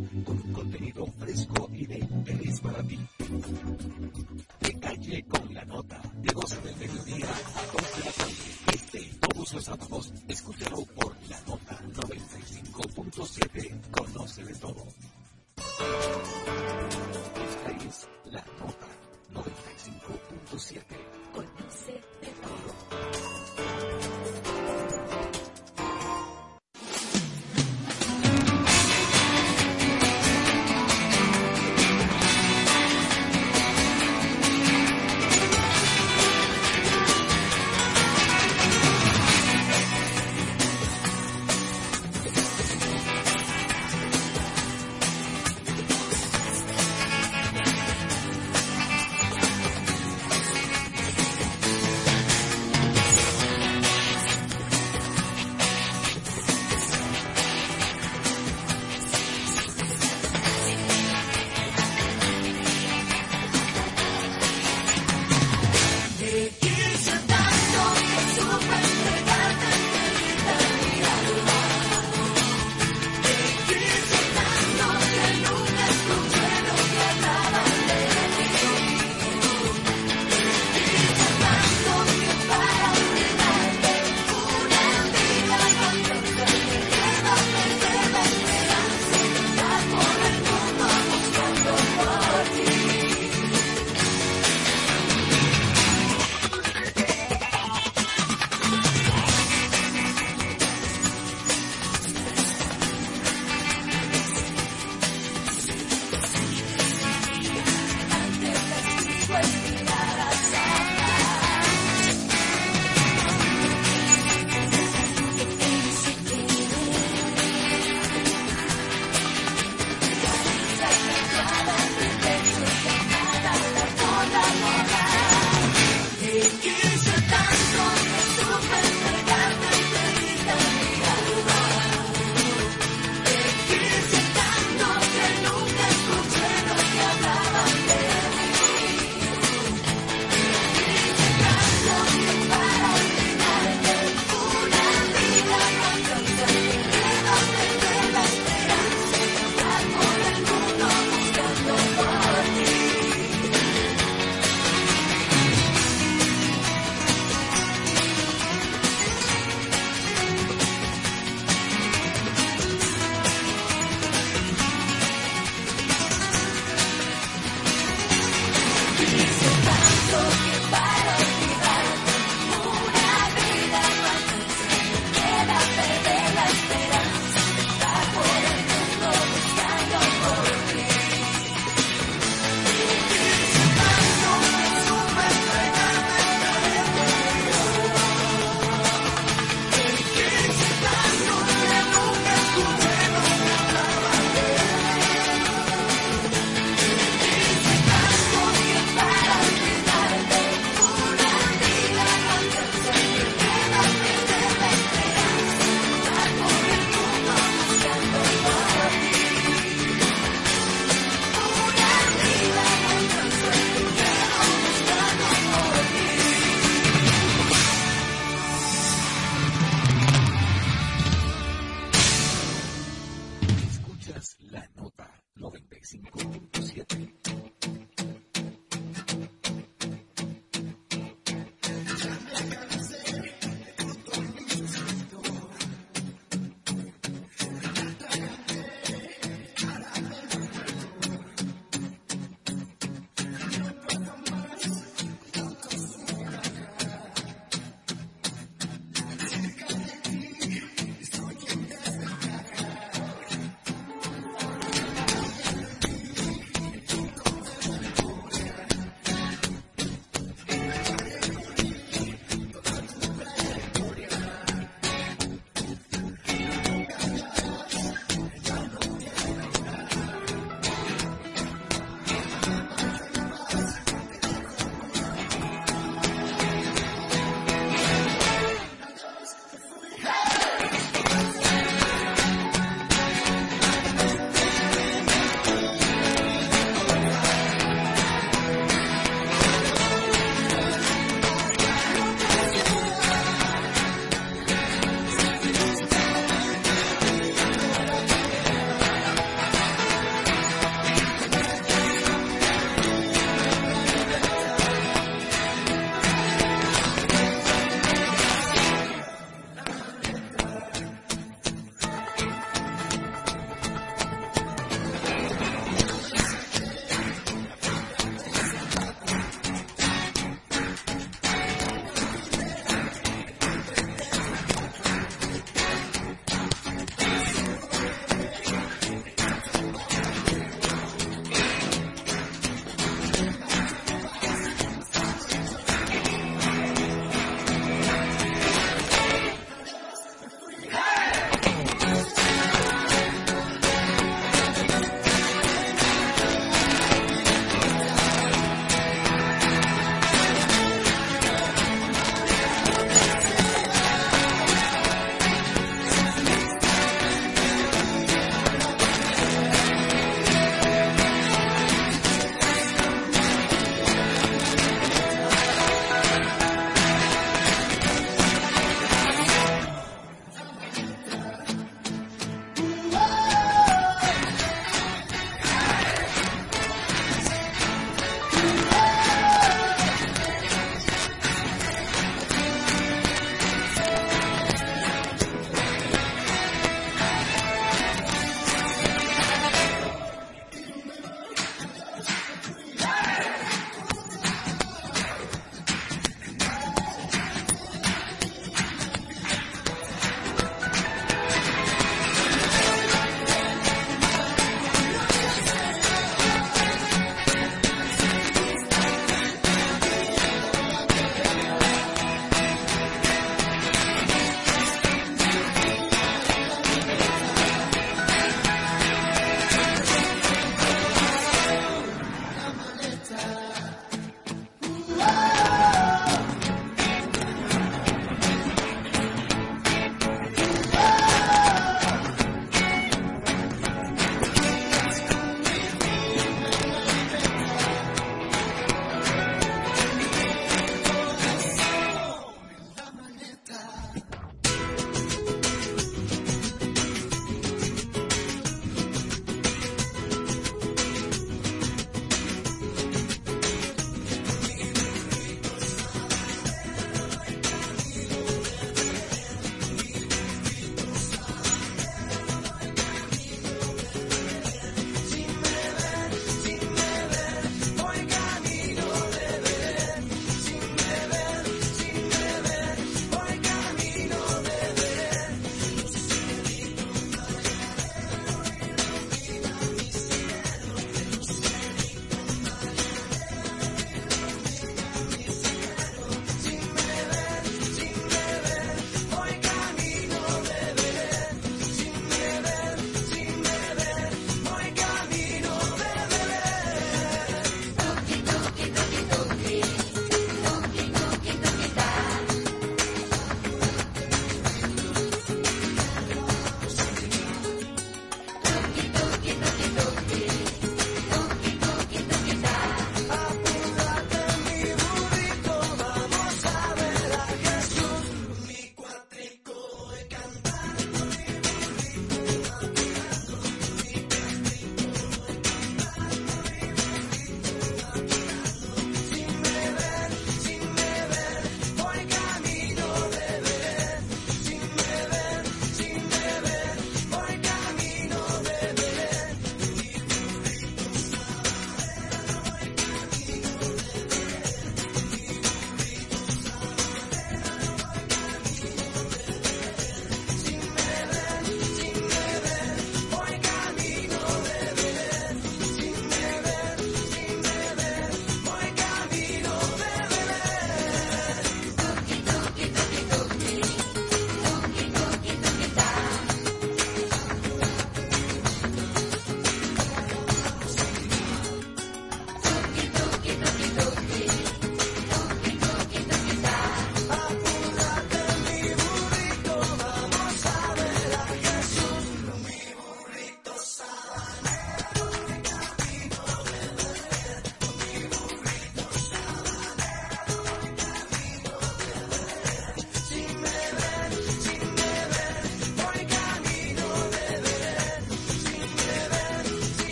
Mm-hmm.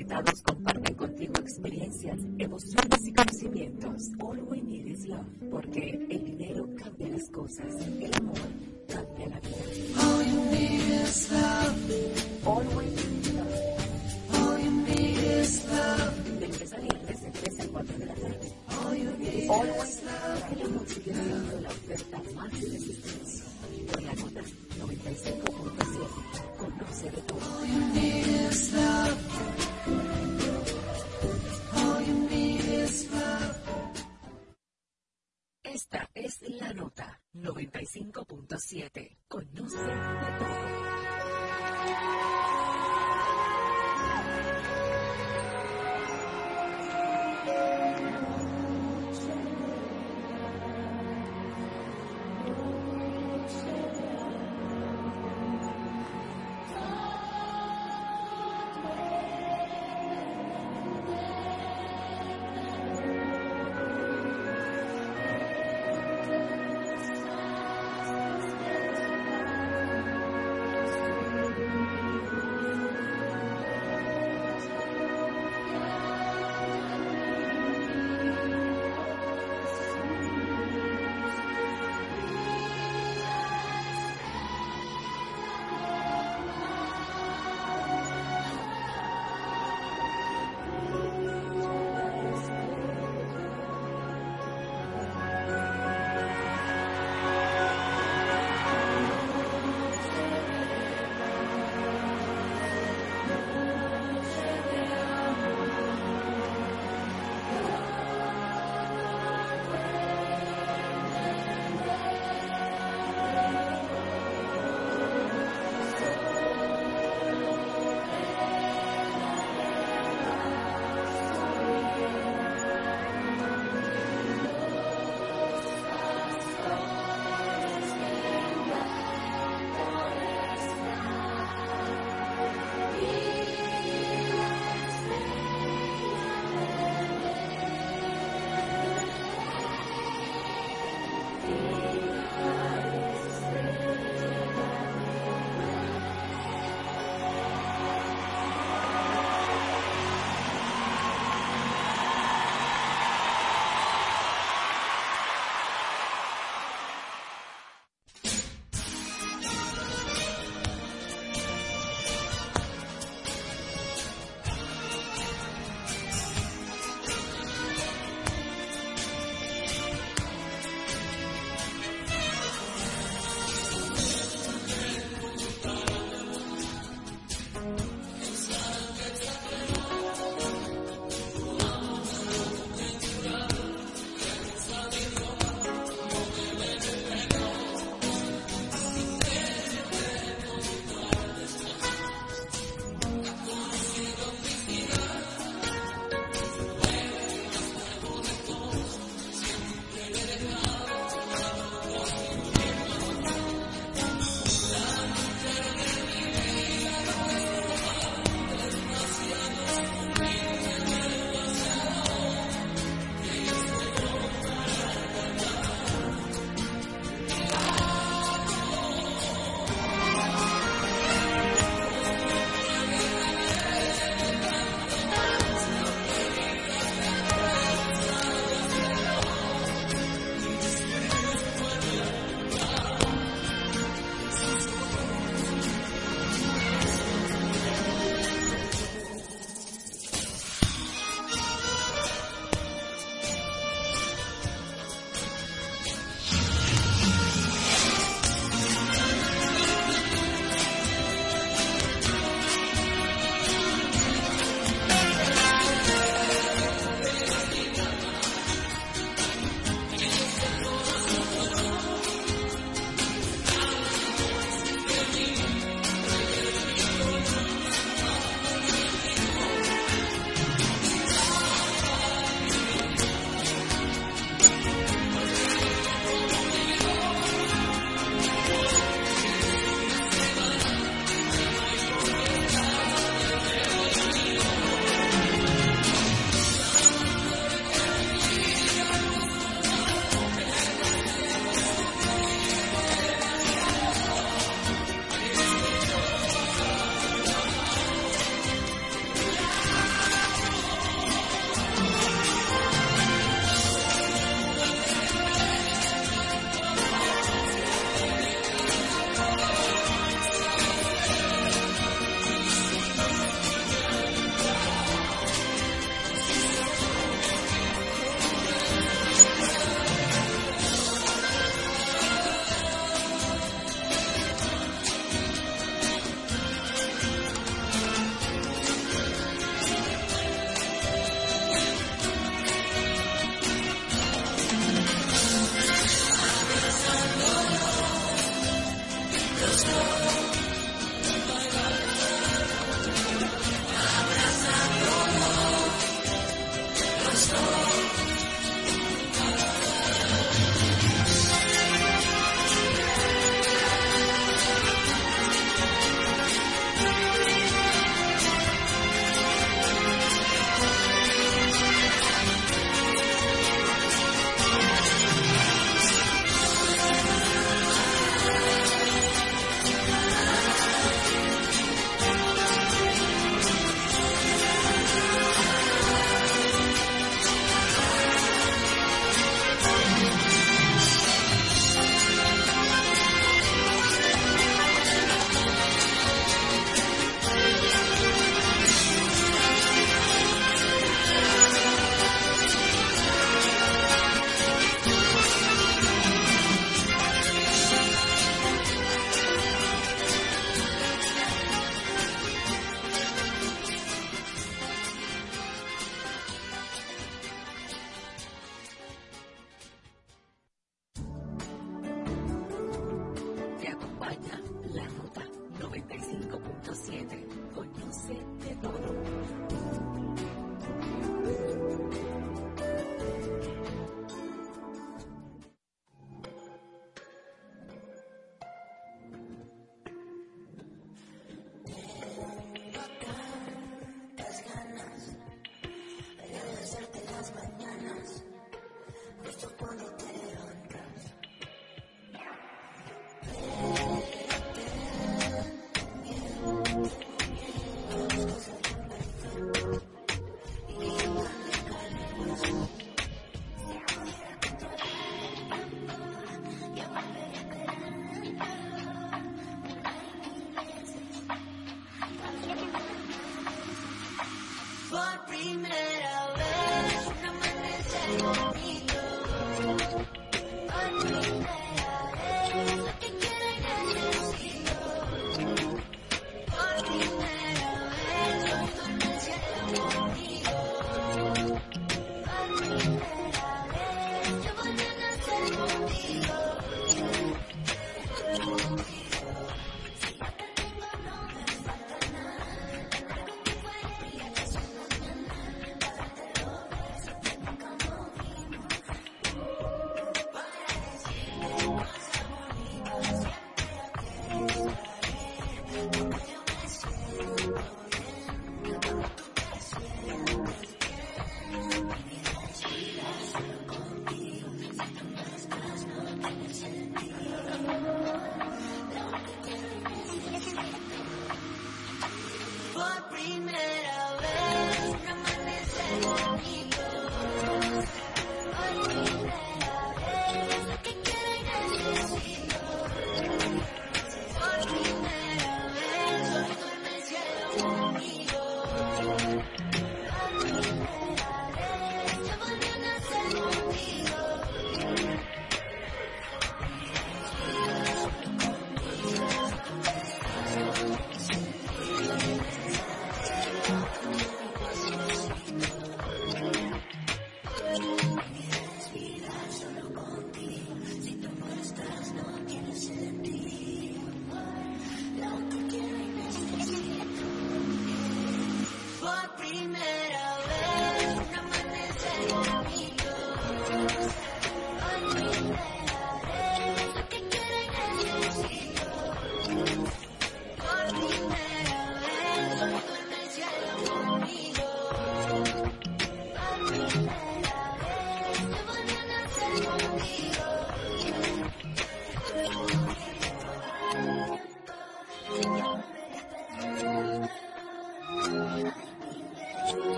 Invitados comparten contigo experiencias, emociones y conocimientos. All we need is love, porque el dinero cambia las cosas, el amor cambia la vida. All you need is love. All we need is love. All you need is love. De lunes a viernes, de 3 a 4 de la tarde. All you need is love. El amor sigue siendo la oferta más irresistible. Por la nota 95.7. Conoce de todo. All you need is love. 95.7. Conoce.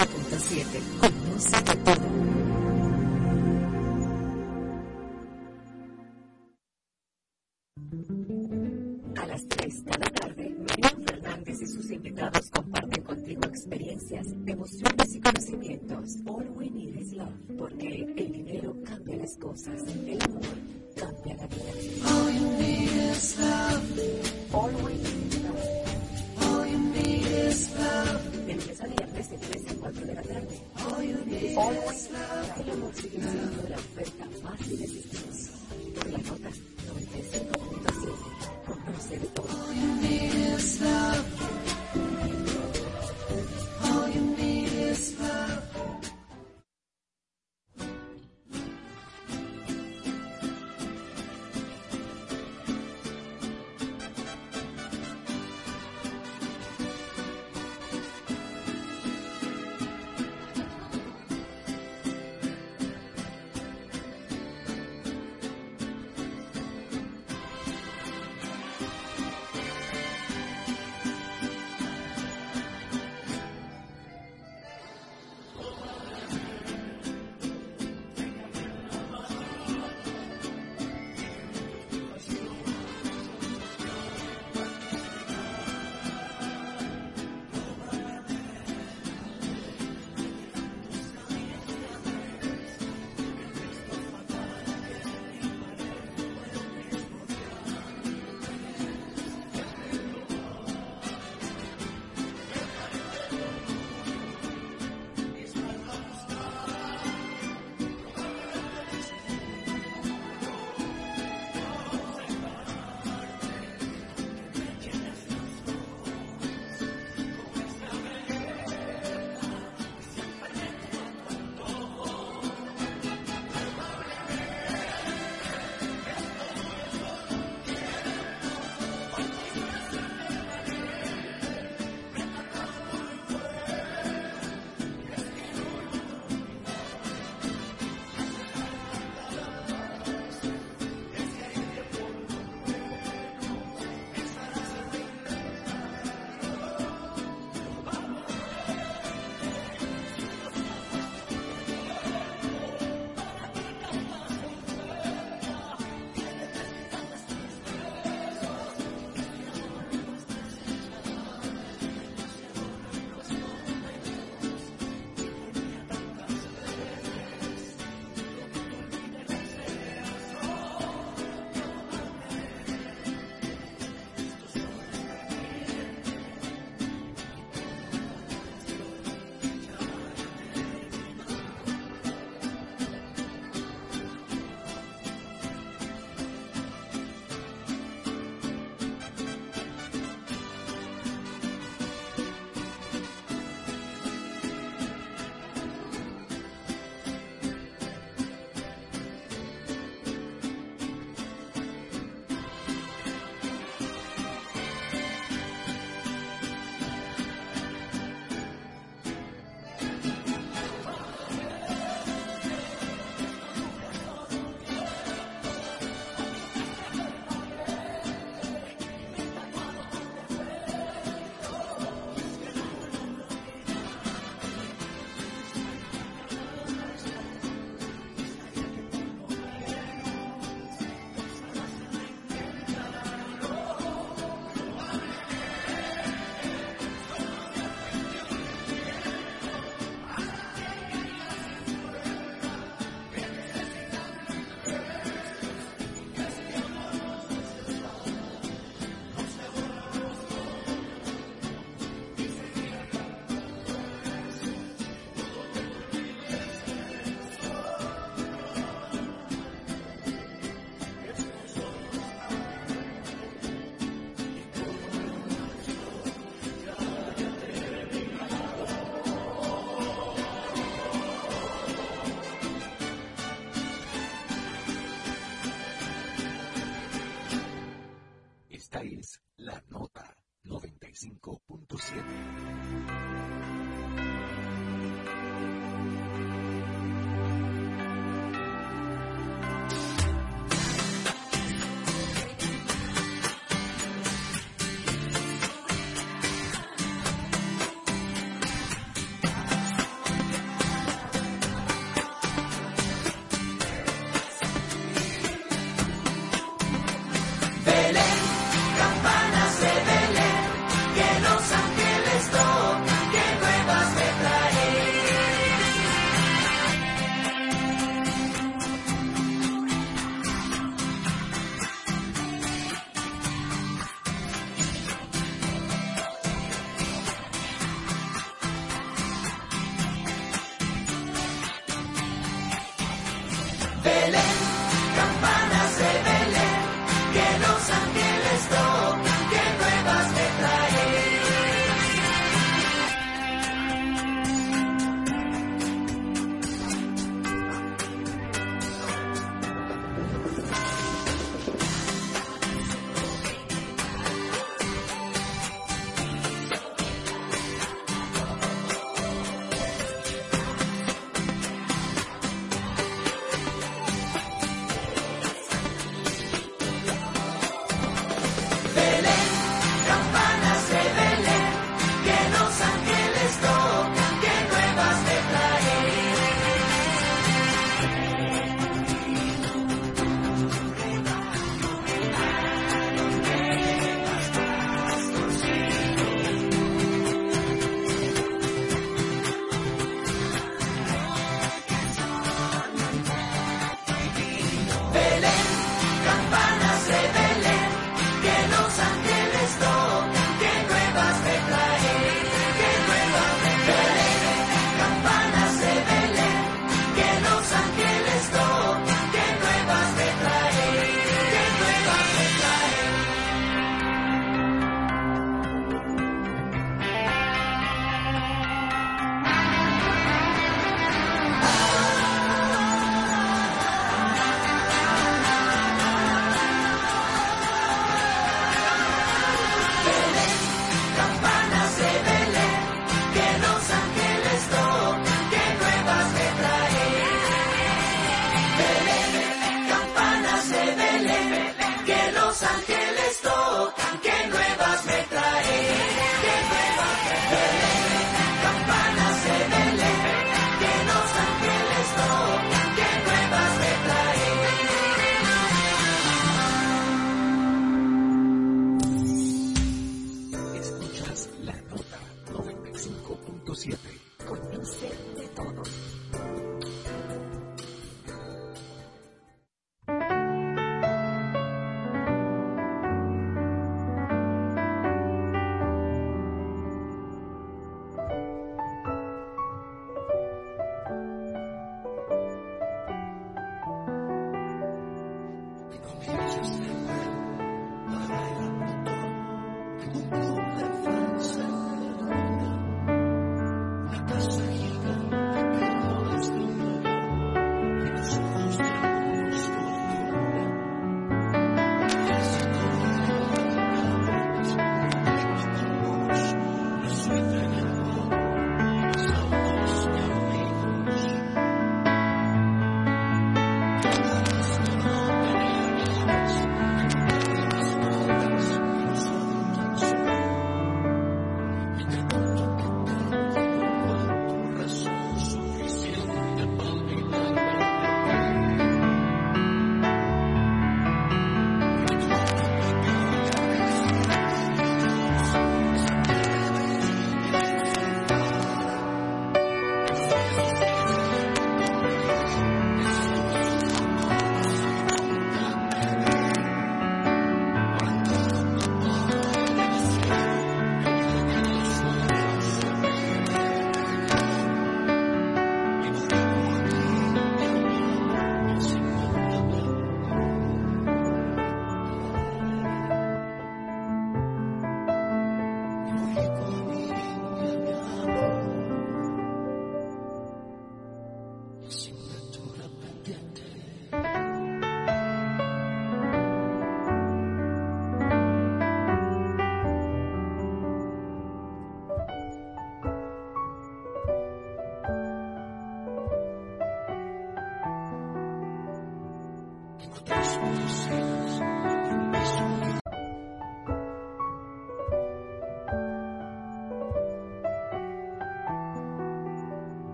A las 3 cada tarde, Miriam Fernández y sus invitados comparten contigo experiencias, emociones y conocimientos. All we need is love, porque el dinero cambia las cosas, el amor cambia la vida. All we need is love. All we need lunes a viernes de 3 a 4 de la tarde. Hoy traemos la oferta más